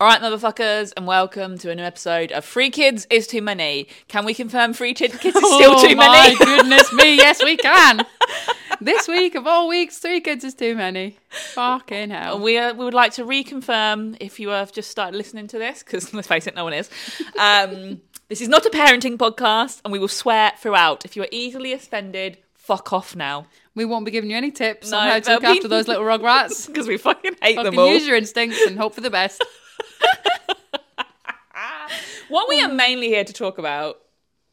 All right, motherfuckers, and welcome to a new episode of Free Kids is Too Many. Can we confirm Free Kids is still oh too many? Oh my goodness me, yes we can. this week of all weeks, three kids is too many. Fucking hell. we, uh, we would like to reconfirm if you have just started listening to this, because let's face it, no one is. Um, this is not a parenting podcast, and we will swear throughout. If you are easily offended, fuck off now. We won't be giving you any tips No, on how to look after those little rugrats. Because we fucking hate Fucking them all. use your instincts and hope for the best. What we are mainly here to talk about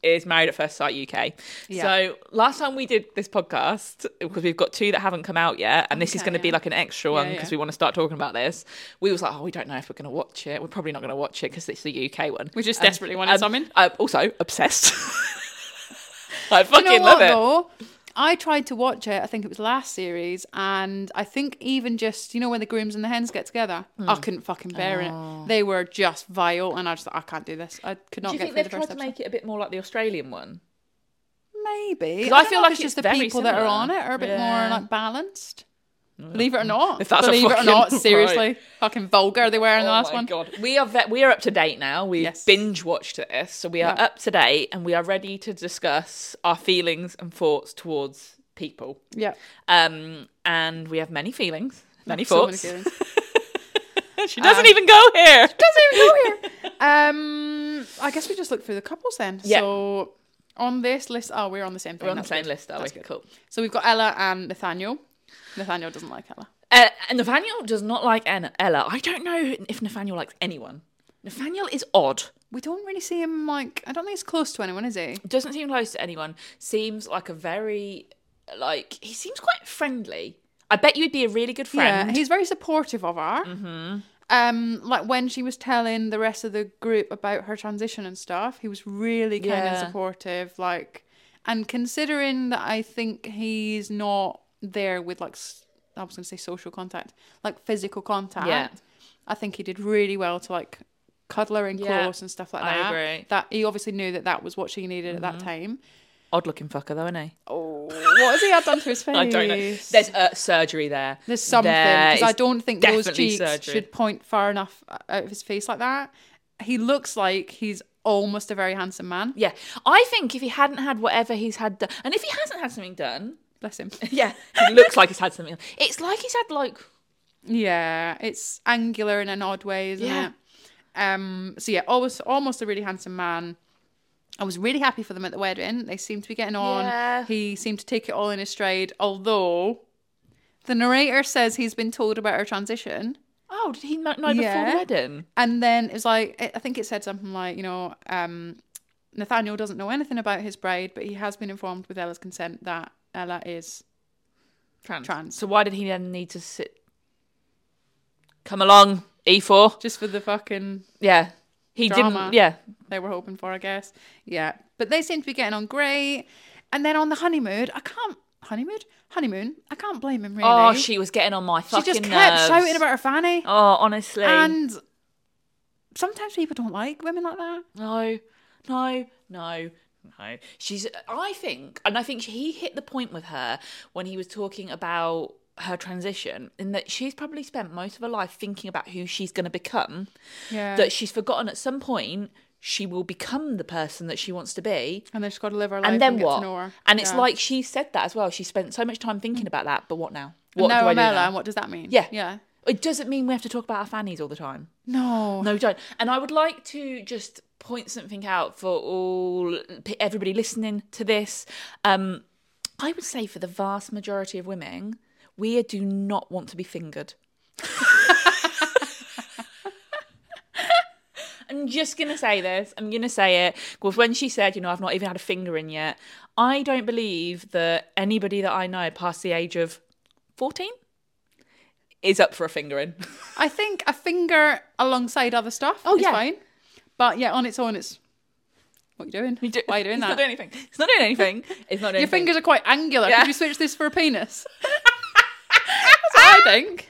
is Married at First Sight UK. Yeah. So last time we did this podcast, because we've got two that haven't come out yet, and this is going to be like an extra one because yeah. we want to start talking about this. We was like, oh, we don't know if we're going to watch it. We're probably not going to watch it because it's the UK one. We just Um, desperately wanted something. I'm in. also obsessed. I you fucking know love what, it. though? I tried to watch it, I think it was last series, and I think even just, you know, when the grooms and the hens get together, Hmm. I couldn't fucking bear Oh. it. They were just vile, and I just thought, I can't do this. I could not Do you get think through they've the tried to episode. make it a bit more like the Australian one? Maybe. I, I feel like it's just the people that are on it are a bit Yeah. more like balanced. Believe it or not. If that's Believe it or not, right. seriously. Fucking vulgar they were in the oh last my one. god, we are ve- we are up to date now. We Yes. binge watched this, so we are Yeah. up to date, and we are ready to discuss our feelings and thoughts towards people. Yeah. Um, and we have many feelings, many So many thoughts. feelings. she doesn't Um, even go here. Doesn't even go here. Um, I guess we just look through the couples then. Yeah. So on this list, oh, we're on the same thing. We're on the same good. list, are we? That's good. Cool. So we've got Ella and Nathaniel. Nathaniel doesn't like Ella. Uh, and Nathaniel does not like Anna- Ella. I don't know if Nathaniel likes anyone. Nathaniel is odd. We don't really see him like. I don't think he's close to anyone, is he? Doesn't seem close to anyone. Seems like a very like he seems quite friendly. I bet you'd be a really good friend. Yeah, he's very supportive of her. Mm-hmm. Um, like when she was telling the rest of the group about her transition and stuff, he was really kind Yeah. of supportive. Like, and considering that I think he's not there with like I was gonna say social contact, like physical contact. Yeah. I think he did really well to like cuddle her in Yeah, close and stuff like I that. agree. Mm-hmm. That he obviously knew that that was what she needed at that time. Odd looking fucker though, isn't he? Oh, what has he had done to his face? I don't know. There's uh, surgery there. There's something because I don't think those cheeks surgery. should point far enough out of his face like that. He looks like he's almost a very handsome man. Yeah, I think if he hadn't had whatever he's had done, and if he hasn't had something done, Bless him. yeah, he looks like he's had something. It's like he's had like yeah, it's angular in an odd way, isn't Yeah. it? Um. So yeah, almost almost a really handsome man. I was really happy for them at the wedding. They seemed to be getting on. Yeah. He seemed to take it all in his stride. Although the narrator says he's been told about her transition. oh, did he not know before the wedding? And then it was like I I think it said something like, you know, um, Nathaniel doesn't know anything about his bride, but he has been informed with Ella's consent that Uh, Ella is Trans. Trans. So why did he then need to sit? Come along, E4. just for the fucking Yeah, he Drama. didn't. Yeah, they were hoping for, I guess. Yeah, but they seem to be getting on great. And then on the honeymoon, I can't honeymoon honeymoon. I can't blame him really. Oh, she was getting on my fucking. she just kept nerves. shouting about her fanny, Oh, honestly. and sometimes people don't like women like that. no, no, no, no. She's. I think, and I think he hit the point with her when he was talking about her transition, in that she's probably spent most of her life thinking about who she's going to become. Yeah, That she's forgotten at some point she will become the person that she wants to be. and then she's got to live her life And then get what? And it's Yeah. like she said that as well. She spent so much time thinking about that, but what now? And What now do I do now? and what does that mean? Yeah. yeah. It doesn't mean we have to talk about our fannies all the time. No, No, we don't. And I would like to just point something out for all everybody listening to this. Um, I would say for the vast majority of women, we do not want to be fingered. I'm just gonna say this. I'm gonna say it because when she said, you know, I've not even had a finger in yet, I don't believe that anybody that I know past the age of 14 is up for a finger in. I think a finger alongside other stuff Oh, is yeah. fine. But yeah, on its own, it's what are you doing? You do- Why are you doing It's that? It's not doing anything. It's not doing anything. It's not doing Your anything. fingers are quite angular. Yeah. Could you switch this for a penis? That's what I think.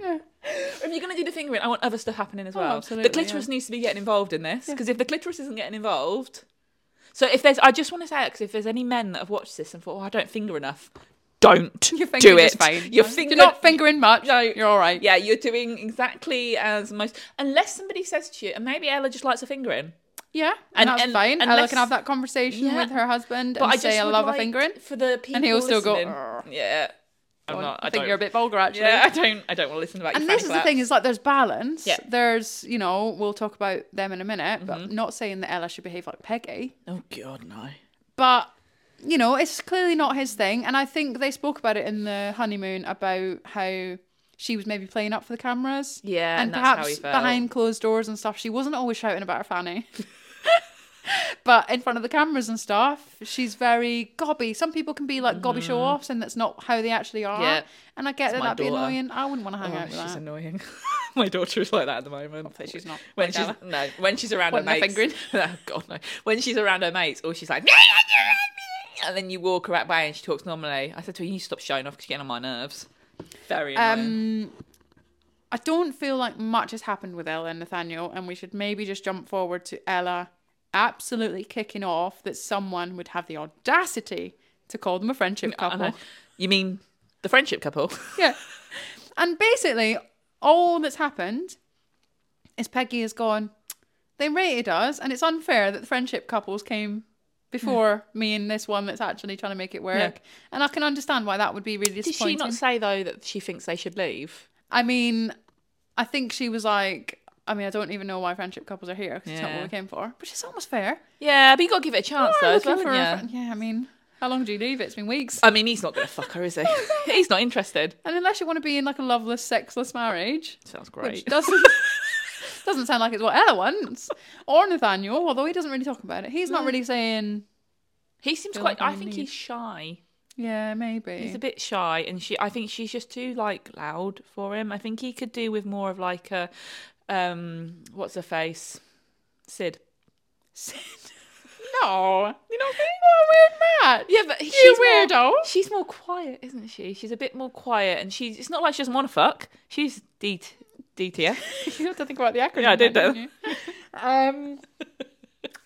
Yeah. If you're going to do the fingering, I want other stuff happening as oh, well. Oh, absolutely, the clitoris yeah. needs to be getting involved in this because if the clitoris isn't getting involved, so if there's, I just want to say because if there's any men that have watched this and thought, oh, I don't finger enough, don't Your do it. fine. Your finger, not fingering much. No. You're all right. Yeah, you're doing exactly as most. Unless somebody says to you, and maybe Ella just likes a fingering. Yeah, And- and, that's and fine. Ella can have that conversation Yeah. with her husband But and I say, "I love like a fingering." for the people. he'll still go, listening. Yeah, I'm not. I, I think don't. you're a bit vulgar, actually. yeah, I don't. I don't want to listen about. and this is fanny the thing: is like there's balance. Yeah. There's, you know, we'll talk about them in a minute, Mm-hmm. but not saying that Ella should behave like Peggy. Oh God, no. But you know, it's clearly not his thing. And I think they spoke about it in the honeymoon about how she was maybe playing up for the cameras. Yeah, and and perhaps behind closed doors and stuff, she wasn't always shouting about her fanny. but in front of the cameras and stuff, she's very gobby. Some people can be like gobby show offs, and that's not how they actually are. Mm-hmm. Yeah. And I get that that'd be annoying. I wouldn't want to hang Oh, out with she's that. annoying. My daughter is like that at the moment. Hopefully she's not When she's no, when she's around her Pointing her mates. finger oh God no. When she's around her mates, or she's like, and then you walk her out by and she talks normally. I said to her, "You need to stop showing off because you're getting on my nerves." Very annoying. Um, I don't feel like much has happened with Ella and Nathaniel, and we should maybe just jump forward to Ella absolutely kicking off that someone would have the audacity to call them a friendship couple. You mean the friendship couple? yeah. And basically, all that's happened is Peggy has gone, they rated us, and it's unfair that the friendship couples came before me and this one that's actually trying to make it work. Yeah. And I can understand why that would be really Did disappointing. she not say though that she thinks they should leave? I mean, I think she was like, I mean, I don't even know why friendship couples are here because it's not what we came for. But it's almost fair. Yeah, but you got to give it a chance though, as looking well, for fri- you? yeah, I mean, how long do you leave it? It's been weeks. I mean, he's not going to fuck her, is he? he's not interested. And unless you want to be in like a loveless, sexless marriage, Sounds which great. doesn't doesn't sound like it's what Ella wants, or Nathaniel, although he doesn't really talk about it. He's not really saying, He seems Feel quite. like I I'm think in he's shy. yeah, maybe. He's a bit shy, and she. I think she's just too like loud for him. I think he could do with more of like a, um, what's her face, Sid. Sid. No, You know what I mean? what a weird match. Yeah, but You she's more, weirdo. she's more quiet, isn't she? She's a bit more quiet, and she's. It's not like she doesn't want to fuck. She's D DTF. you have to think about the acronym. Yeah, I did don't? Um,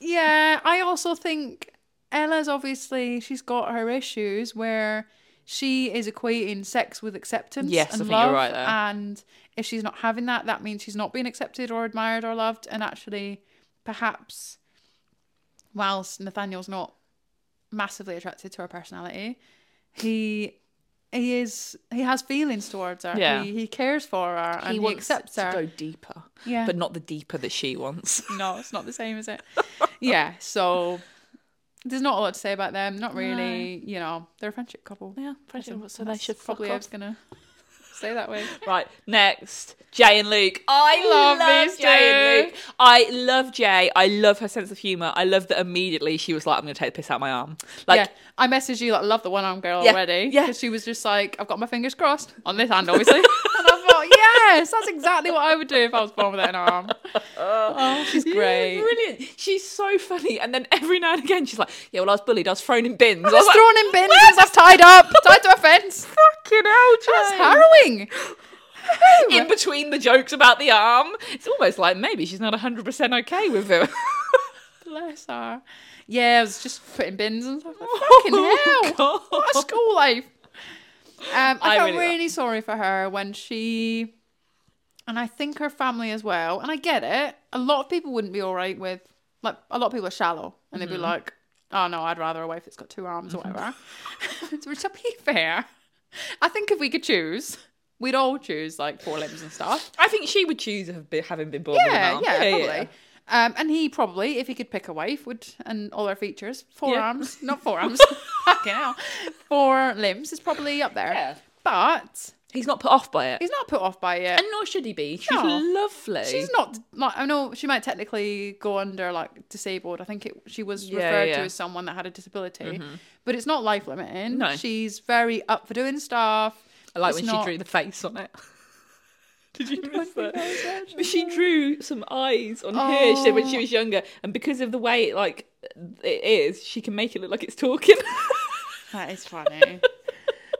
yeah, I also think Ella's obviously she's got her issues where she is equating sex with acceptance. Yes, I and think you're right there. And if she's not having that, that means she's not being accepted or admired or loved. And actually, perhaps, whilst Nathaniel's not massively attracted to her personality, he. He is. He has feelings towards her. Yeah. He, he cares for her and he, wants accepts to her. go deeper, Yeah. but not the deeper that she wants. No, it's not the same, is it? yeah, so there's not a lot to say about them. Not really, you know, they're a friendship couple. Yeah, friendship. So they should probably I was gonna say that way. Right, next, Jay and Luke. I Love love, these Jay and. Luke. I love Jay. I love her sense of humor. I love that immediately she was like, "I'm going to take the piss out of my arm." Like, yeah, I messaged you like, I love the one arm girl Yeah, already. yeah. because she was just like, I've got my fingers crossed on this hand, obviously. yes, that's exactly what I would do if I was born with an arm. Oh, oh, she's yeah, great. brilliant. She's so funny. And then every now and again, she's like, "Yeah, well, I was bullied. I was thrown in bins." I I was like, thrown in bins. I was tied up, tied to a fence. Fucking hell. That's harrowing. In between the jokes about the arm, it's almost like maybe she's not 100% okay with it. Bless her. Yeah, I was just putting bins and stuff. Fucking oh, hell. God. What a school life. Um, I, I felt really- really, sorry for her when she, and I think her family as well. And I get it. A lot of people wouldn't be all right with, like, a lot of people are shallow and they'd be like, oh no, I'd rather a wife that's got two arms or whatever. Which, to be fair, I think if we could choose, we'd all choose like four limbs and stuff. I think she would choose having been born with an Yeah, arm. yeah, probably. Um, and he probably, if he could pick a wife, would and all her features, forearms, Yeah. not four arms, fucking hell, four limbs is probably up there. Yeah. But He's not put off by it. he's not put off by it. And nor should he be. She's No. lovely. She's not like I know she might technically go under like disabled. I think it, she was Yeah, referred yeah. to as someone that had a disability, but it's not life limiting. No. she's very up for doing stuff. I like It's when not- she drew the face on it. Did you miss was that? watching She drew some eyes on here. She said when she Oh. was younger, and because of the way it like it is, she can make it look like it's talking. That is funny.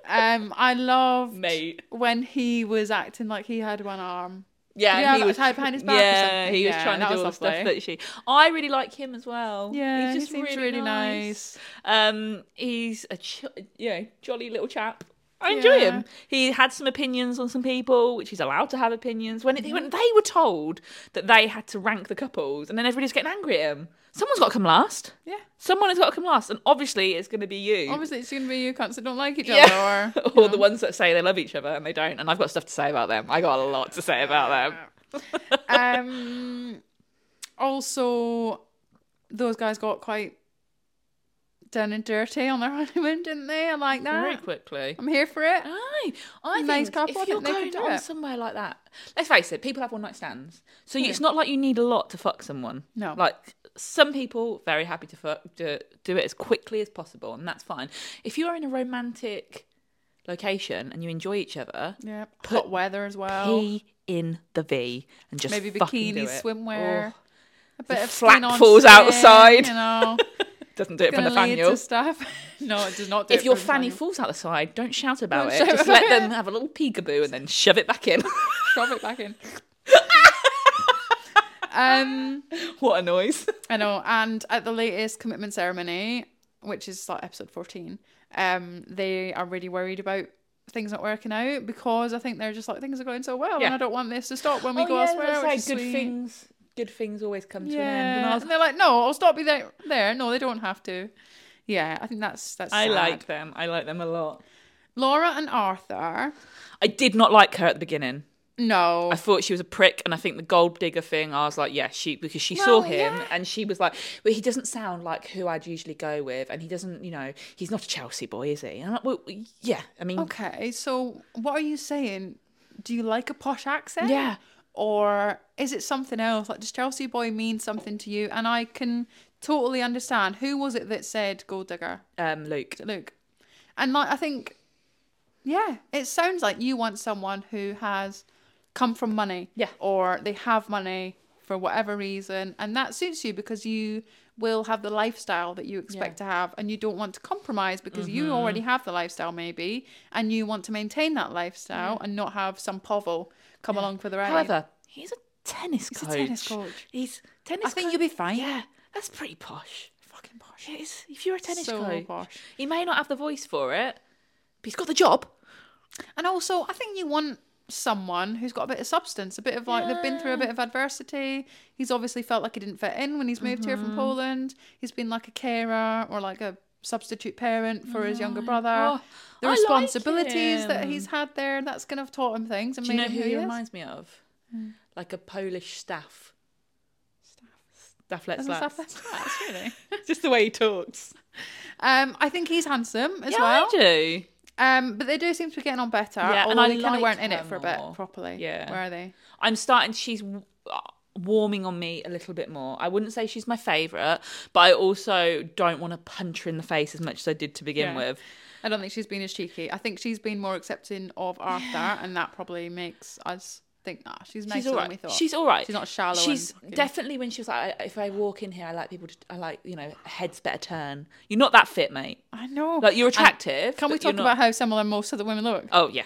um, I love Mate. when he was acting like he had one arm Yeah, Yeah, he was hide behind his back or Yeah, he was Yeah, trying to do all the stuff that she. I really like him as well. Yeah, he's he just seems really, really nice. Um, he's a ch- you know jolly little chap. I enjoy Yeah. him. He had some opinions on some people, which he's allowed to have opinions. When, it, when they were told that they had to rank the couples, and then everybody's getting angry at him. Someone's got to come last. Yeah. Someone has got to come last, and obviously it's going to be you. Obviously, it's going to be you cunts that don't like each Yeah. other. or the ones that say they love each other and they don't. And I've got stuff to say about them. I got a lot to say about them. um, also, those guys got quite done and dirty on their honeymoon, didn't they? I like that. Very quickly. I'm here for it. Aye, I Nice think couple, if you're going on it. somewhere like that, let's face it, people have one night stands, so Yeah. it's not like you need a lot to fuck someone. No. like some people very happy to fuck to do it as quickly as possible, and that's fine. If you are in a romantic location and you enjoy each other, Yeah. Put Hot weather as well. pee in the V and just Maybe do it. swimwear. Oh, A bit The of on falls skin, outside. You know, doesn't do it for Nathaniel. stuff. no, it does not. Do If your fanny Nathaniel. falls out the side, don't shout about Don't it. shout Just about let it. them have a little peekaboo and then shove it back in. shove it back in. um, what a noise. I know. And at the latest commitment ceremony, which is like episode fourteen, um, they are really worried about things not working out because I think they're just like things are going so well, Yeah. and I don't want this to stop when we Oh, go yeah, elsewhere. that's which right, is good sweet. things. Good things always come to Yeah, an end. And I, was, and they're like, no, I'll stop you there. There, no, they don't have to. Yeah, I think that's that's. I sad. like them. I like them a lot. Laura and Arthur. I did not like her at the beginning. No, I thought she was a prick, and I think the gold digger thing. I was like, yeah, she because she Well, saw him, yeah. and she was like, well, he doesn't sound like who I'd usually go with, and he doesn't, you know, he's not a Chelsea boy, is he? And I'm like, well, yeah, I mean, Okay, so what are you saying? Do you like a posh accent? Yeah. Or is it something else? Like, does Chelsea boy mean something to you? And I can totally understand. Who was it that said gold digger? um, Luke. Luke? And like, I think, yeah, it sounds like you want someone who has come from money. Yeah. Or they have money for whatever reason. And that suits you because you will have the lifestyle that you expect to have and you don't want to compromise because Mm-hmm. you already have the lifestyle maybe and you want to maintain that lifestyle and not have some povel come along for the ride. However, he's a tennis coach. He's a tennis coach. He's tennis. I think you'll be fine. Yeah, that's pretty posh. fucking posh. It is. If you're a tennis So coach, posh. he may not have the voice for it, but he's got the job. And also, I think you want someone who's got a bit of substance, a bit of like they've been through a bit of adversity. He's obviously felt like he didn't fit in when he's moved here Mm-hmm. from Poland. He's been like a carer or like a substitute parent for his younger brother. Oh, the I like responsibilities that he's had there, that's gonna have taught him things and Do you know who he he is. reminds me of? Like a Polish staff. Staff let's that's that's really. Just the way he talks. Um, I think he's handsome as yeah, well. I do. Um, but they do seem to be getting on better. Yeah, and I they kind like of weren't in it for a bit more. properly. Yeah. Where are they? I'm starting. She's uh, warming on me a little bit more. I wouldn't say she's my favourite, but I also don't want to punch her in the face as much as I did to begin Yeah. with. I don't think she's been as cheeky. I think she's been more accepting of Arthur, and that probably makes us think, ah, she's nicer she's all than we thought. She's all right. She's not shallow. She's and fucking- definitely when she was like, I, if I walk in here, I like people. To, I like you know, heads better turn. You're not that fit, mate. I know. Like you're And attractive. Can we talk not- about how similar most of the women look? Oh yeah,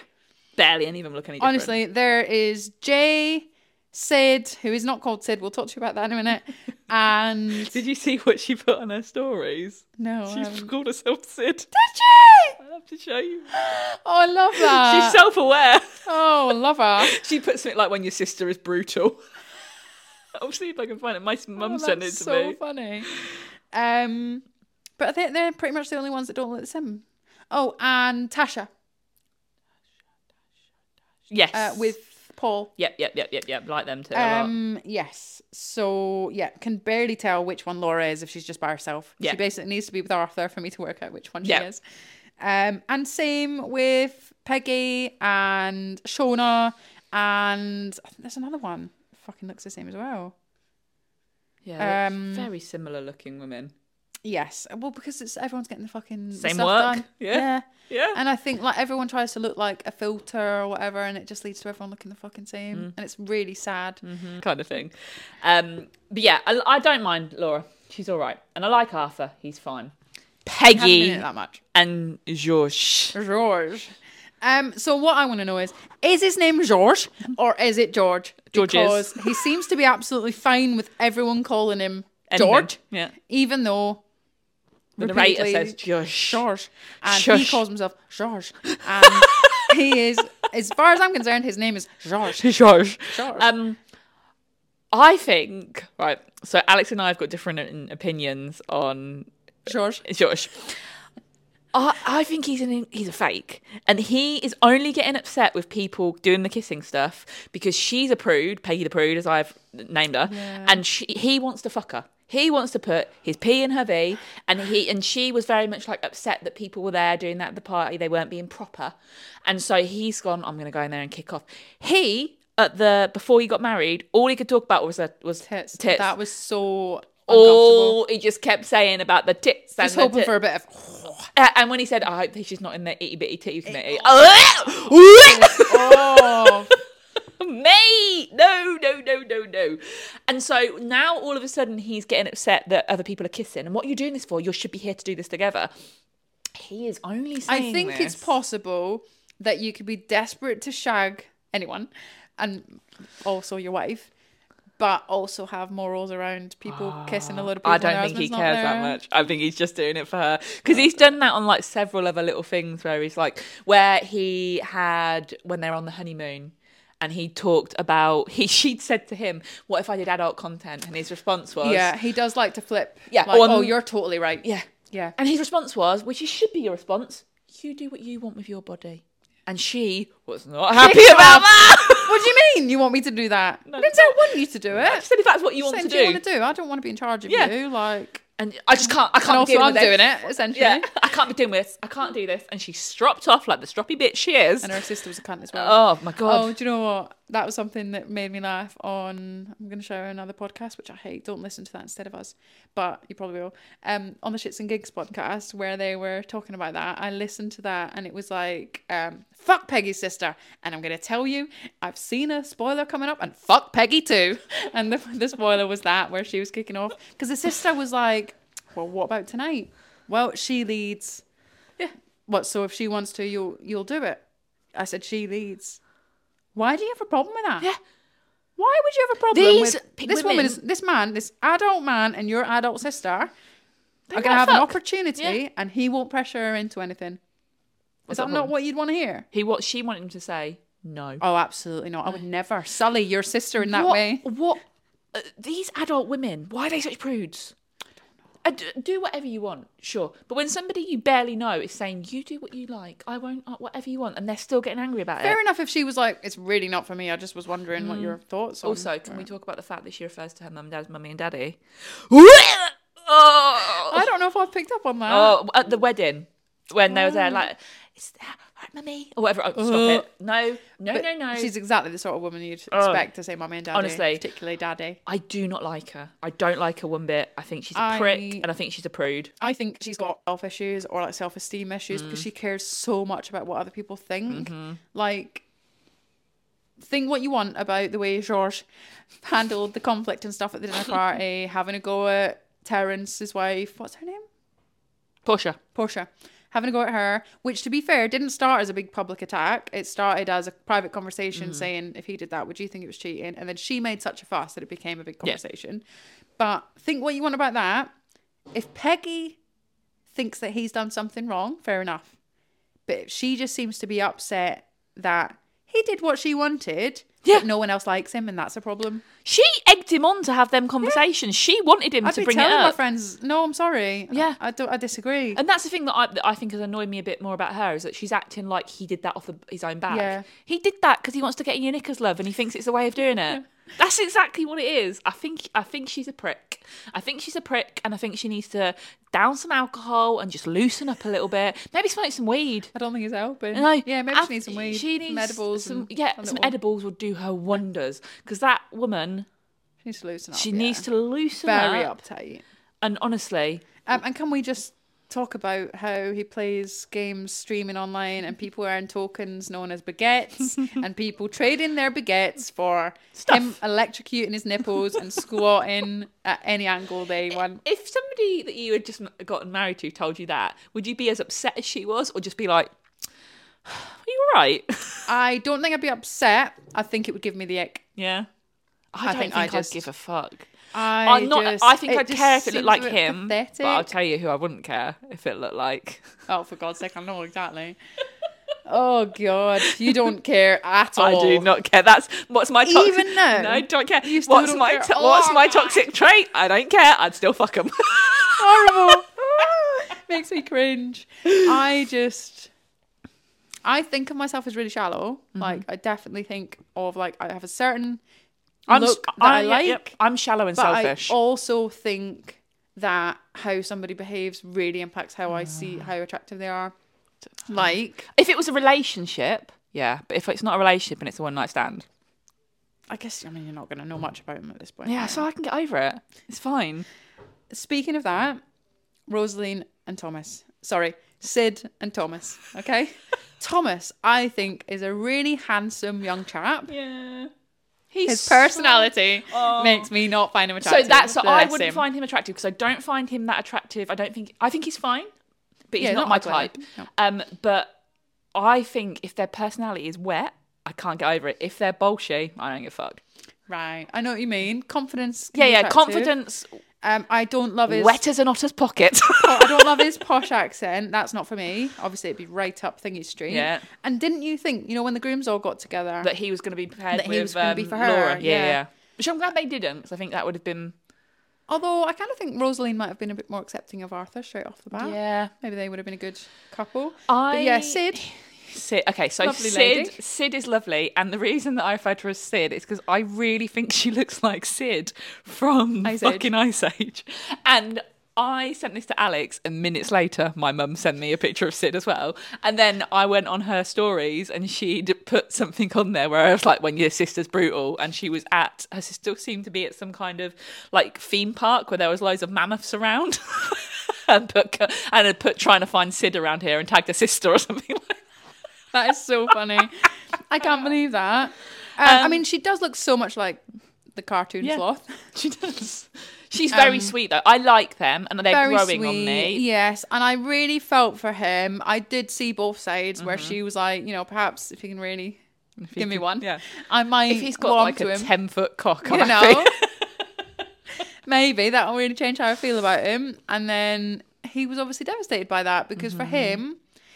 barely any of them look any different. Honestly, there is Jay, Sid, who is not called Sid. We'll talk to you about that in a minute. And Did you see what she put on her stories? no, She's haven't. called herself Sid. did she? I have to show you. Oh, I love that. She's self-aware. oh, I love her. She puts something like when your sister is brutal. I'll see if I can find it. My mum Oh, sent it to so me. funny. Um, but I think they're pretty much the only ones that don't look the same. Oh, and Tasha Yes. uh, with Paul. Yep, yep, yep, yep, yep. Like them too. Um, yes. So yeah, can barely tell which one Laura is if she's just by herself. Yeah. She basically needs to be with Arthur for me to work out which one Yeah. she is. Um, and same with Peggy and Shona, and I think there's another one. Fucking looks the same as well. Yeah, um, very similar looking women. Yes. Well, because it's everyone's getting the fucking Same stuff work. done. Yeah. yeah. Yeah. And I think like everyone tries to look like a filter or whatever, and it just leads to everyone looking the fucking same, Mm. and it's really sad. kind of thing. Um, but yeah, I, I don't mind Laura. She's all right, and I like Arthur. He's fine. Peggy that much. and George. George. Um, so what I want to know is, is his name George or is it George? George is. Because he seems to be absolutely fine with everyone calling him Anything. George, Yeah. even though The narrator says Josh. George, and he calls himself George, and he is, as far as I'm concerned, his name is George. George. George. Um, I think right. So Alex and I have got different opinions on George. George. I, I think he's an he's a fake, and he is only getting upset with people doing the kissing stuff because she's a prude, Peggy the prude, as I've named her, Yeah. and she, he wants to fuck her. He wants to put his P in her V, and he and she was very much like upset that people were there doing that at the party. They weren't being proper, and so he's gone. I'm going to go in there and kick off. He at the before he got married, all he could talk about was that was Tits. tits. That was so all he just kept saying about the tits. Just hoping tit- for a bit of. uh, and when he said, "I hope she's not in the itty bitty titty committee," oh, mate, no, no, no, no, no. And so now all of a sudden he's getting upset that other people are kissing. And what are you doing this for? You should be here to do this together. He is only saying I think it's possible that you could be desperate to shag anyone, and also your wife, but also have morals around people ah, kissing a lot of people. I don't think he cares that much. I think he's just doing it for her because he's done that on like several other little things where he's like where he had when they're on the honeymoon and he talked about he she'd said to him, "What if I did adult content?" And his response was, Yeah, he does like to flip. Yeah, like, on- oh, you're totally right. yeah." yeah. And his response was, which it should be your response, "You do what you want with your body." And she was not happy about that. what do you mean? You want me to do that? I didn't I want you to do I it. said, if that's what you want to do you want to do? I don't want to be in charge of Yeah. you. Like, and I just can't. I can't. and be dealing I'm with this. doing it essentially. Yeah, I can't be doing this. I can't do this. And she stropped off like the stroppy bitch she is. And her sister was a cunt as well. Oh my god. Oh, do you know what? That was something that made me laugh on. I'm going to show another podcast, which I hate. Don't listen to that instead of us, but you probably will. Um, on the Shits and Gigs podcast, where they were talking about that, I listened to that, and it was like, um, "Fuck Peggy's sister," and I'm going to tell you, I've seen a spoiler coming up, and fuck Peggy too. And the the spoiler was that where she was kicking off because the sister was like, "Well, what about tonight?" Well, she leads. Yeah. What? So if she wants to, you'll you'll do it. I said she leads. Why do you have a problem with that? Yeah. Why would you have a problem These with pe- this woman? Is this man, this adult man, and your adult sister are going to have an fuck. opportunity, Yeah. and he won't pressure her into anything? What's Is that that not problem? what you'd want to hear? He what she wanted him to say. No. Oh, absolutely not. I would never sully your sister in that what, way. What? Uh, these adult women. Why are they such prudes? I d- do whatever you want, sure. But when somebody you barely know is saying you do what you like, I won't uh, whatever you want, and they're still getting angry about it. Fair enough if she was like, it's really not for me. I just was wondering what your thoughts on. Also, can we talk about the fact that she refers to her mum and dad as mummy and daddy? oh, I don't know if I've picked up on that. oh, at the wedding when they were there, like, right, mummy or whatever? Oh, stop Uh, it! No, no, But no, no. She's exactly the sort of woman you'd Oh. expect to say mummy and daddy. Honestly. particularly daddy. I do not like her. I don't like her one bit. I think she's a I- prick, and I think she's a prude. I think she's got self issues or like self esteem issues because she cares so much about what other people think. Like, think what you want about the way George handled the conflict and stuff at the dinner party, having a go at Terence's wife. What's her name? Portia. Portia. Having a go at her, which to be fair, didn't start as a big public attack. It started as a private conversation mm. saying, if he did that, would you think it was cheating? And then she made such a fuss that it became a big Yeah. conversation. But think what you want about that. If Peggy thinks that he's done something wrong, fair enough. But if she just seems to be upset that he did what she wanted, Yeah. but no one else likes him, and that's a problem. She egged him on to have them conversations. She wanted him I'd to be bring it telling my up. friends, no, I'm sorry. Yeah. I, I don't. I disagree. And that's the thing that I, that I think has annoyed me a bit more about her is that she's acting like he did that off the, his own back. Yeah. He did that because he wants to get in your knickers, love, and he thinks it's a way of doing it. That's exactly what it is. I think I think she's a prick. I think she's a prick, and I think she needs to down some alcohol and just loosen up a little bit. Maybe smoke some weed. I don't think it's helping. No, Yeah, maybe I- she needs some weed. She needs some edibles. Some, yeah, some edibles would do her wonders because that woman, She needs to loosen up. she yeah. needs to loosen Very up. uptight. And honestly, Um, and can we just talk about how he plays games streaming online and people earn tokens known as baguettes and people trading their baguettes for Stuff. him electrocuting his nipples and squatting at any angle they want. if somebody that you had just gotten married to told you that, would you be as upset as she was, or just be like, Are you all right? I don't think I'd be upset. I think it would give me the ick. yeah. I, I don't think think, I I'd just- give a fuck. I I'm not. just- I think I'd care if it looked like him. pathetic. But I'll tell you who I wouldn't care if it looked like. Oh, for God's sake, I know exactly. oh God, you don't care at all. I do not care. That's what's my toxic. Even now? no, don't care. You still What's don't my care? to- what's my toxic trait? I don't care. I'd still fuck him. horrible. Makes me cringe. I just, I think of myself as really shallow. Mm-hmm. Like I definitely think of like I have a certain I'm look that I, yeah, like, yep. I'm shallow and but selfish. I also think that how somebody behaves really impacts how I Ah. see how attractive they are. Like, if it was a relationship, yeah. But if it's not a relationship and it's a one night stand, I guess I mean you're not going to know much about them at this point. yeah. So I can get over it. It's fine. Speaking of that, Rosaline and Thomas. Sorry, Sid and Thomas. Okay, Thomas, I think, is a really handsome young chap. Yeah. He's His personality Oh. makes me not find him attractive. So that's so I wouldn't him. find him attractive because I don't find him that attractive. I don't think I think he's fine, but he's Yeah, not, not my type. No. Um, but I think if their personality is wet, I can't get over it. If they're bolshy, I don't give a fuck. right. I know what you mean. Confidence. Yeah, yeah. attractive. Confidence, Um, I don't love his. wet as an otter's pocket. I don't love his posh accent. That's not for me. Obviously, it'd be right up Thingy Street. Yeah. And didn't you think, you know, when the grooms all got together, that he was going to be paired That he with was gonna be um, for her, Laura. Yeah, yeah. yeah. Which I'm glad they didn't because I think that would have been. although I kind of think Rosaline might have been a bit more accepting of Arthur straight off the bat. Yeah. Maybe they would have been a good couple. I But yeah, Sid. Sid. Okay, so Lovely Sid. lady. Sid is lovely, and the reason that I refer to her as Sid is because I really think she looks like Sid from Ice fucking Ice Age, and. I sent this to Alex, and minutes later, my mum sent me a picture of Sid as well. And then I went on her stories, and she'd put something on there where I was like, "When your sister's brutal," and she was at her sister seemed to be at some kind of like theme park where there was loads of mammoths around, and put and had put trying to find Sid around here and tagged her sister or something like. That is so funny. I can't believe that. Um, I Um, mean, she does look so much like the cartoon Yeah. sloth. She does. She's very Um, sweet though. I like them, and they're growing sweet. on me. Yes, and I really felt for him. I did see both sides where Mm-hmm. she was like, you know, perhaps if he can really give me could- one, Yeah. I might. If he's got like a ten foot cock, you I'm know, maybe that'll really change how I feel about him. And then he was obviously devastated by that because for Mm-hmm. him,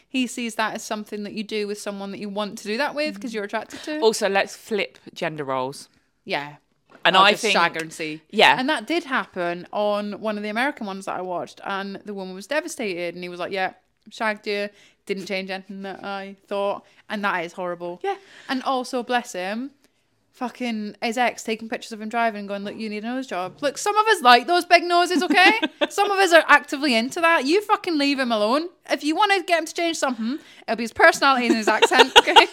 he sees that as something that you do with someone that you want to do that with because mm. you're attracted to. Also, let's flip gender roles. yeah. And I'll I just think, shag and see. yeah, And that did happen on one of the American ones that I watched, and the woman was devastated, and he was like, "Yeah, shagged you, didn't change anything that I thought," and that is horrible. Yeah. And also, bless him, fucking his ex taking pictures of him driving, and going, "Look, you need a nose job." Look, some of us like those big noses, okay? some of us are actively into that. You fucking leave him alone. If you want to get him to change something, it'll be his personality and his accent, okay?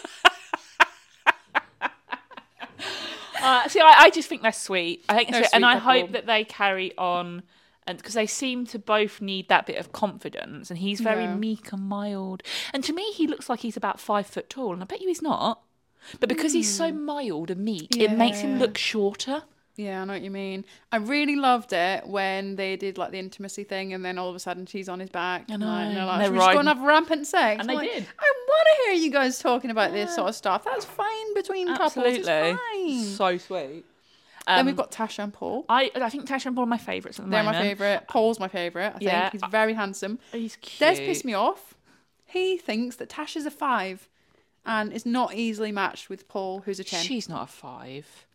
Uh, see, I, I just think they're sweet. I think, They're sweet, and I couple. hope that they carry on, and because they seem to both need that bit of confidence. And he's very Yeah. meek and mild, and to me, he looks like he's about five foot tall, and I bet you he's not. But because he's so mild and meek, it makes him. Look shorter. Yeah, I know what you mean. I really loved it when they did like the intimacy thing, and then all of a sudden she's on his back. I and, know, like, and they're and like, they're "Should we just go and riding- have rampant sex. And I'm they like, did. I want to hear you guys talking about this sort of stuff. That's fine between couples. It's fine. so sweet. then Um, we've got Tasha and Paul. I I think Tasha and Paul are my favourites at the They're moment. my favourite. Paul's my favourite. I Yeah. think he's very handsome. He's cute. Des pissed me off. He thinks that Tasha's a five, and is not easily matched with Paul, who's a ten. She's not a five.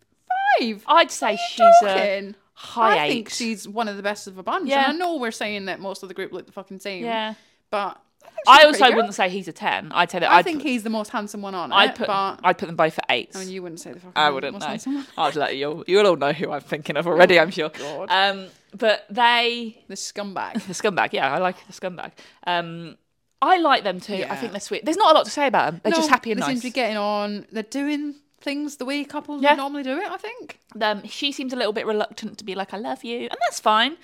five. I'd say she's a Talking. high I eight. think she's one of the best of a bunch. Yeah. And I know we're saying that most of the group look the fucking same. yeah. But I she's a also wouldn't say he's a ten. I'd say that I I'd think put, he's the most handsome one on I'd it. put but I'd put them both at eight. I mean, you wouldn't say the fucking I wouldn't most know. handsome one. I'd let you. You'll all know who I'm thinking of already. I'm sure. God. Um, but they The scumbag. the scumbag. Yeah, I like the scumbag. Um, I like them too. I think they're sweet. There's not a lot to say about them. They're just happy and they seem nice. to be getting on. They're doing things the way couples Yeah. normally do it. I think. um, she seems a little bit reluctant to be like, "I love you," and that's fine,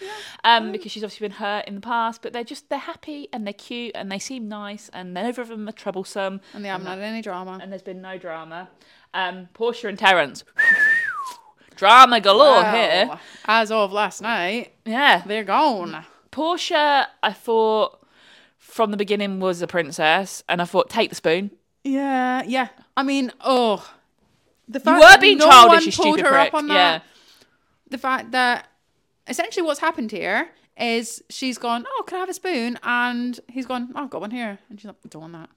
um, because she's obviously been hurt in the past. But they're just they're happy and they're cute and they seem nice and neither of them are troublesome And they haven't had any drama. and there's been no drama. Um, Portia and Terence, drama galore here. As of last night, Yeah, they're gone. Portia, I thought from the beginning was a princess, and I thought take the spoon. Yeah, yeah. I mean, oh, the You fact were that being no childish, one pulled her prick. up on Yeah. that. The fact that essentially what's happened here is she's gone, oh, can I have a spoon? And he's gone, oh, I've got one here. And she's like, I don't want that.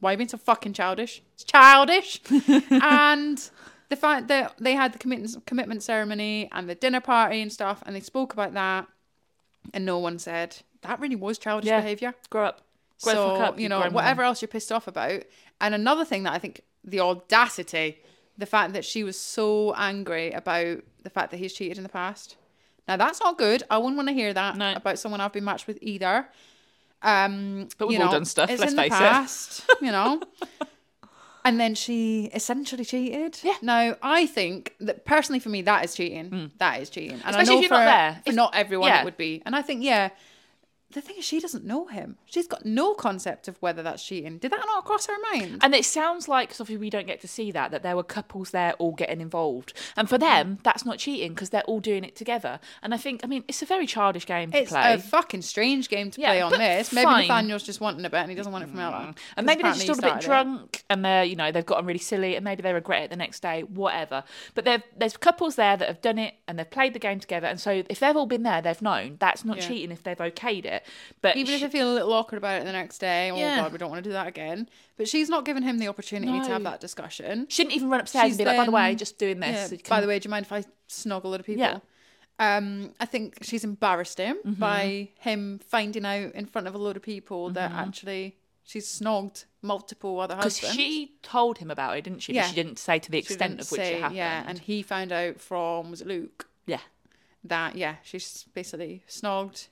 Why are you being so fucking childish? It's childish. and the fact that they had the commitment commitment ceremony and the dinner party and stuff, and they spoke about that, and no one said that really was childish Yeah. behavior Grow up. Grow so up, you know whatever else you're pissed off about and another thing that i think the audacity the fact that she was so angry about the fact that he's cheated in the past now that's not good i wouldn't want to hear that No. about someone i've been matched with either um But we've you all done stuff, it's let's in the face it. past, you know and then she essentially cheated Yeah. now i think that personally for me that is cheating that is cheating and. Especially i know if you're not there. for If- not everyone yeah. it would be and i think yeah the thing is, she doesn't know him. She's got no concept of whether that's cheating. Did that not cross her mind? And it sounds like, because obviously we don't get to see that, that there were couples there all getting involved. And for mm-hmm. them, that's not cheating because they're all doing it together. And I think, I mean, it's a very childish game to It's play. It's a fucking strange game to Yeah, play on this. Maybe fine. Nathaniel's just wanting a bit and he doesn't want it from Ella. Mm. and maybe they're just all a bit started it. drunk and they're, you know, they've gotten really silly and maybe they regret it the next day, whatever. But there's couples there that have done it and they've played the game together. And so if they've all been there, they've known that's not Yeah. cheating if they've okayed it. But Even if sh- they feel a little awkward about it the next day, oh Yeah. god, we don't want to do that again. But she's not giving him the opportunity to have that discussion. She shouldn't even run upstairs She's and be like, by the way, then- just doing this. Yeah, so by the way, do you mind if I snog a lot of people? Yeah. Um, I think she's embarrassed him Mm-hmm. by him finding out in front of a load of people Mm-hmm. that actually she's snogged multiple other husbands. Because she told him about it, didn't she? Yeah. But she didn't say to the extent of which say- it happened. Yeah, and he found out from was it Luke yeah. that yeah she's basically snogged,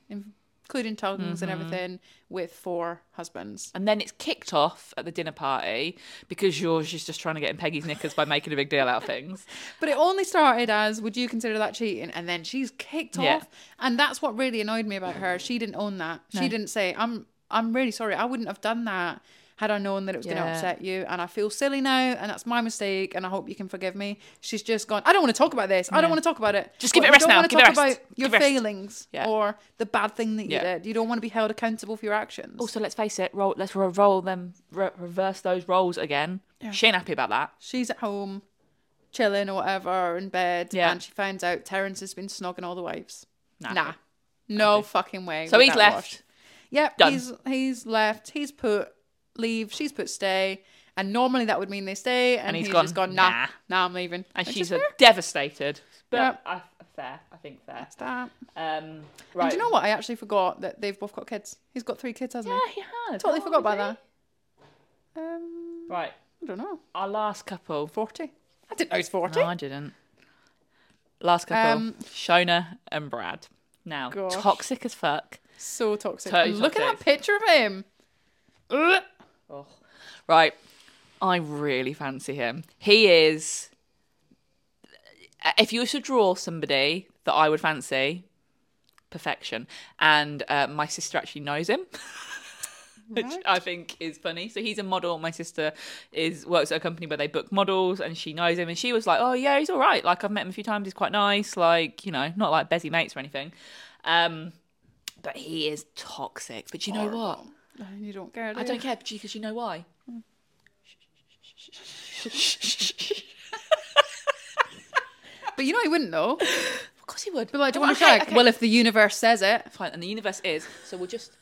including tongues and Mm-hmm. everything, with four husbands. And then it's kicked off at the dinner party because George is just trying to get in Peggy's knickers by making a big deal out of things. But it only started as, would you consider that cheating? And then she's kicked Yeah. off, and that's what really annoyed me about her. She didn't own that. She didn't say, "I'm, I'm really sorry. I wouldn't have done that." Had I known that it was going to upset you, and I feel silly now, and that's my mistake, and I hope you can forgive me. She's just gone. I don't want to talk about this. I don't want to talk about it. Just give What, it a rest don't now. want to Give it a talk rest. about your Give it a rest. failings Yeah. or the bad thing that you Yeah. did. You don't want to be held accountable for your actions. Also, let's face it, roll, let's roll them, re- reverse those roles again. Yeah. She ain't happy about that. she's at home, chilling or whatever, in bed, Yeah. and she finds out Terence has been snogging all the wives. Nah. Nah. No fucking way. So he's left. wash. Yep, Done. he's he's left. He's put leave. She's put stay. And normally that would mean they stay. And, And he's he's, gone, just gone. Nah, "Nah." nah, I'm leaving. And Which she's is a fair. devastated. But Yep. I, fair, I think fair. That. Um, right. And do you know what? I actually forgot that they've both got kids. He's got three kids, hasn't Yeah, he? Yeah, he has. Totally Oh, forgot about that. Um. Right. I don't know. Our last couple. Forty. I didn't know he's forty. No, I didn't. Last couple. Um, Shona and Brad. Now, Gosh. toxic as fuck. So toxic. Totally look at that picture of him. Ugh. Oh. Right. I really fancy him. He is. If you were to draw somebody that I would fancy, perfection. And uh, my sister actually knows him. Which Right. I think is funny. So he's a model. My sister is works at a company where they book models, and she knows him. And she was like, "Oh yeah, he's all right. Like I've met him a few times. He's quite nice. Like you know, not like Bezzy mates or anything." Um, but he is toxic. But you know what? No, you don't care. Do I don't care because you know why. But you know he wouldn't though. Of course he would. But like, do you Oh, want to okay, check? okay. Well, if the universe says it, fine, and the universe is. So we'll just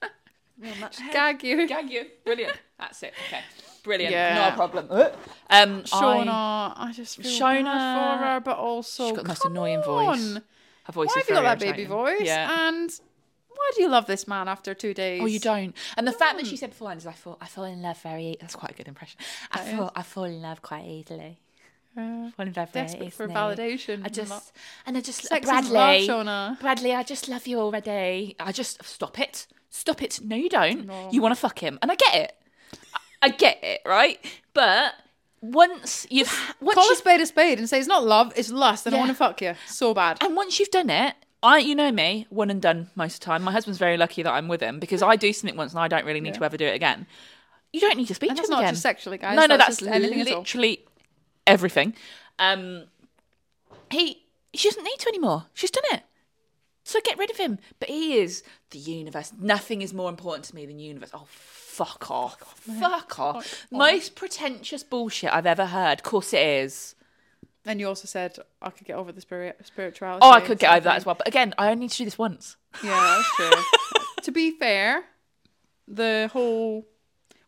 gag you. gag you. Brilliant. That's it. Okay. Brilliant. Yeah. No problem. Um, Shona, I, I, just feel Shona- bad for her, but also She's got the most annoying on. voice. her voice Why is have you got that baby voice? Yeah. And why do you love this man after two days? Oh, you don't. And the fact that she said beforehand is, I fall, I fall in love very. e-" That's quite a good impression. I That fall, I fall in love quite easily. Uh, Fall in love very desperate for validation. I just, and I just, Sex Bradley, love. Bradley, I just love you already. I just stop it, stop it. No, you don't. No. You want to fuck him, and I get it. I- I get it, right? But once you've once Call a you've, spade a spade and say it's not love, it's lust, and I Yeah. want to fuck you so bad. and once you've done it, I, you know me, one and done most of the time. My husband's very lucky that I'm with him because I do something once and I don't really need Yeah. to ever do it again. You don't need to speak And to that's him not again. just sexually, guys. no, no, that's, that's, just anything at all. literally everything. Um, he she doesn't need to anymore. She's done it. So get rid of him. But he is the universe. Nothing is more important to me than universe. Oh Fuck off. Fuck off. Most pretentious bullshit I've ever heard. Of course it is. And you also said I could get over the spirit spirituality. Oh, I could get over that as well. But again, I only need to do this once. Yeah, that's true. to be fair, the whole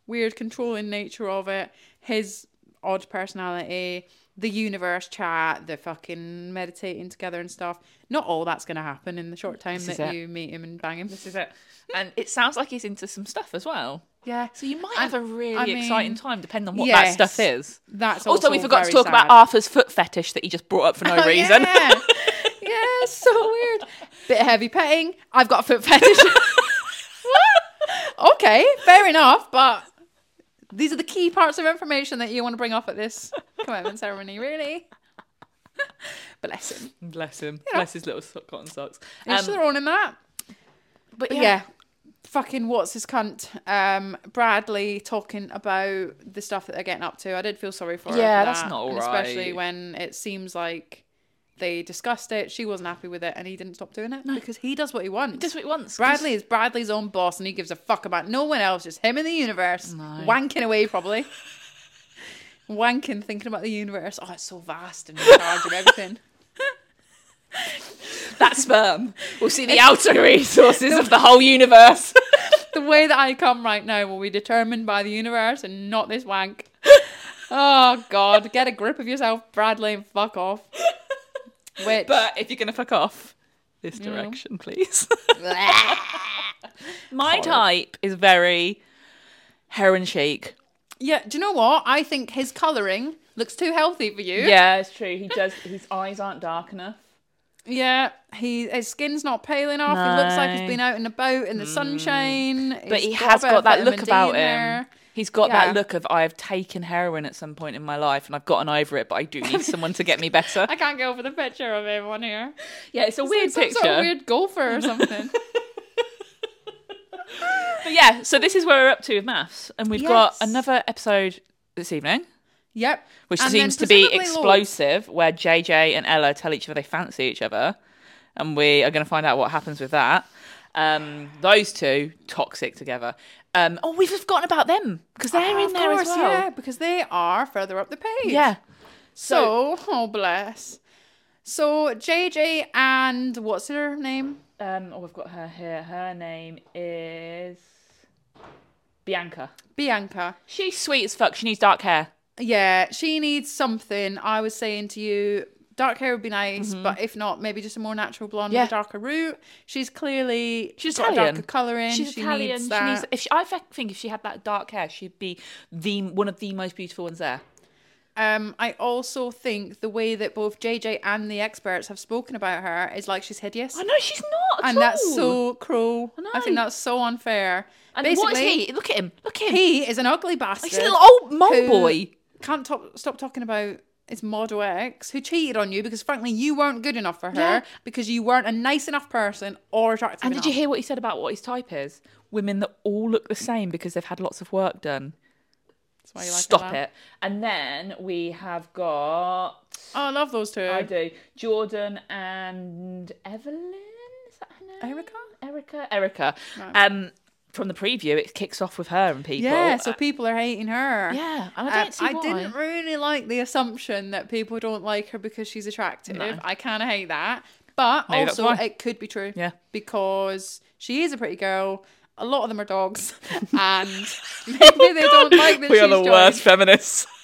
weird controlling nature of it, his odd personality, the universe chat, the fucking meditating together and stuff. Not all that's going to happen in the short time This that you meet him and bang him. This is it. And it sounds like he's into some stuff as well. Yeah. So you might have a really I mean, exciting time depending on what that stuff is. That's Also, also, we forgot to talk about. Arthur's foot fetish that he just brought up for no Oh, reason. Yeah. yeah, so weird. Bit of heavy petting. I've got a foot fetish. okay, fair enough, but these are the key parts of information that you want to bring up at this commitment ceremony, really. Bless him. Bless him. Yeah. Bless his little cotton socks. Each Um, their own in that. but But yeah. yeah. Fucking what's his cunt? Um, Bradley talking about the stuff that they're getting up to. I did feel sorry for her. Yeah, for that's that, not and Especially when it seems like they discussed it, she wasn't happy with it, and he didn't stop doing it because he does what he wants. Just what he wants. Bradley is Bradley's own boss, and he gives a fuck about no one else, just him in the universe, No. wanking away probably, wanking, thinking about the universe. Oh, it's so vast and in charge of everything. that sperm will see the outer resources of the whole universe. the way that I come right now will be determined by the universe and not this wank. Oh God, get a grip of yourself, Bradley, and fuck off. Which, but if you're gonna fuck off, this Yeah. direction, please. My type is very heroin chic. yeah, do you know what? I think his colouring looks too healthy for you. Yeah, it's true. He does. His eyes aren't dark enough. Yeah, he his skin's not pale enough. He looks like he's been out and about in the sunshine. Mm. But He's he has got that look about him. there. He's got Yeah. that look of I have taken heroin at some point in my life and I've gotten over it, but I do need someone to get me better. I can't get over the picture of him on here. Yeah, it's a weird Some picture. sort of weird golfer or something. But yeah, so this is where we're up to with MAFS, and we've got another episode this evening, yep. which And seems to be explosive, where JJ and Ella tell each other they fancy each other, and we are going to find out what happens with that. Um, those two toxic together. Um, oh, we've forgotten about them because they're Oh, in there course, as well. Yeah, because they are further up the page. Yeah. So, oh bless. So JJ and what's her name? Um, oh, we've got her here. Her name is Bianca. Bianca. She's sweet as fuck. She needs dark hair. Yeah, she needs something. I was saying to you, dark hair would be nice, but if not, maybe just a more natural blonde Mm-hmm. Yeah. with a darker root. She's clearly She's got a Italian. darker colouring. She's she Italian. Needs She needs. If she, I think if she had that dark hair, she'd be the one of the most beautiful ones there. Um, I also think the way that both JJ and the experts have spoken about her is like she's hideous. I know she's not. And that's so cruel. I, think that's so unfair. And Basically, what is he? Look at him. Look at him. he is an ugly bastard. He's a little old mole boy. Can't top, stop talking about his model X who cheated on you because frankly you weren't good enough for her Yeah. because you weren't a nice enough person or attractive And enough. did you hear what he said about what his type is? Women that all look the same because they've had lots of work done. That's why you like Stop it. And then we have got. Oh, I love those two. I do. Jordan and Evelyn. Is that her name? Erica? Erica. Erica. Right. Um, from the preview, it kicks off with her and people. Yeah, so people are hating her. yeah, and I Um, don't see I didn't really like the assumption that people don't like her because she's attractive. No. I kind of hate that. But Maybe also, why. it could be true. Yeah. Because she is a pretty girl. A lot of them are dogs. and maybe they don't like that we she's are the worst feminists.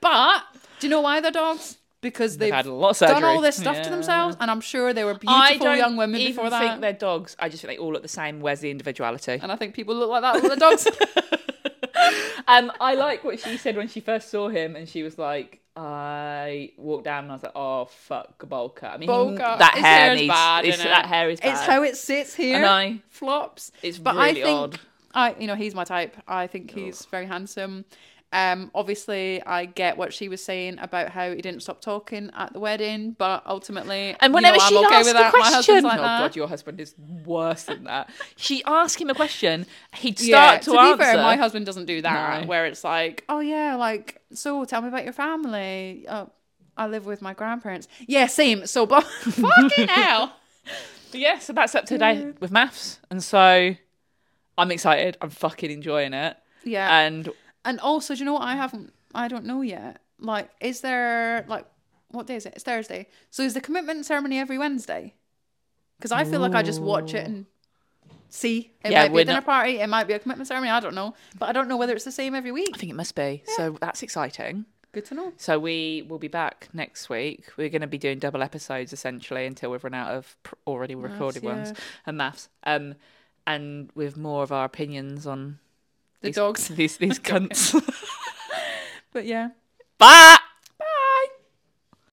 But do you know why they're dogs? Because they've, They've had a lot of done all this stuff to themselves, and I'm sure they were I beautiful young women even before that. I think they're dogs. I just think they all look the same. Where's the individuality? And I think people look like that with the dogs. Um, I like what she said when she first saw him, and she was like, I walked down and I was like, oh fuck, cut. I mean, he- that His hair needs. bad, it's- innit? that hair is bad. it's how it sits here. know. Flops. It's but really I think odd. I, you know, he's my type. I think he's very handsome. Um, obviously, I get what she was saying about how he didn't stop talking at the wedding, but ultimately, And you whenever know, she I'm okay asks with a that. My question, husband's like oh that. god, your husband is worse than that. She asked him a question, he'd yeah, start to, to, be answer. fair, my husband doesn't do that. No. Where it's like, oh yeah, like so, tell me about your family. Oh, I live with my grandparents. Yeah, same. So, but fucking hell. But yeah, so that's up to date with MAFS, and so I'm excited. I'm fucking enjoying it. Yeah. And And also, do you know what I haven't? I don't know yet. Like, is there like what day is it? It's Thursday. So is the commitment ceremony every Wednesday? Because I feel like I just watch it and see. It Yeah, might be we're a dinner not- party. It might be a commitment ceremony. I don't know, but I don't know whether it's the same every week. I think it must be. So that's exciting. Good to know. So we will be back next week. We're going to be doing double episodes essentially until we've run out of pr- already recorded ones yeah. and MAFS. Um, and with more of our opinions on The these, dogs. these these cunts. But yeah. Bye.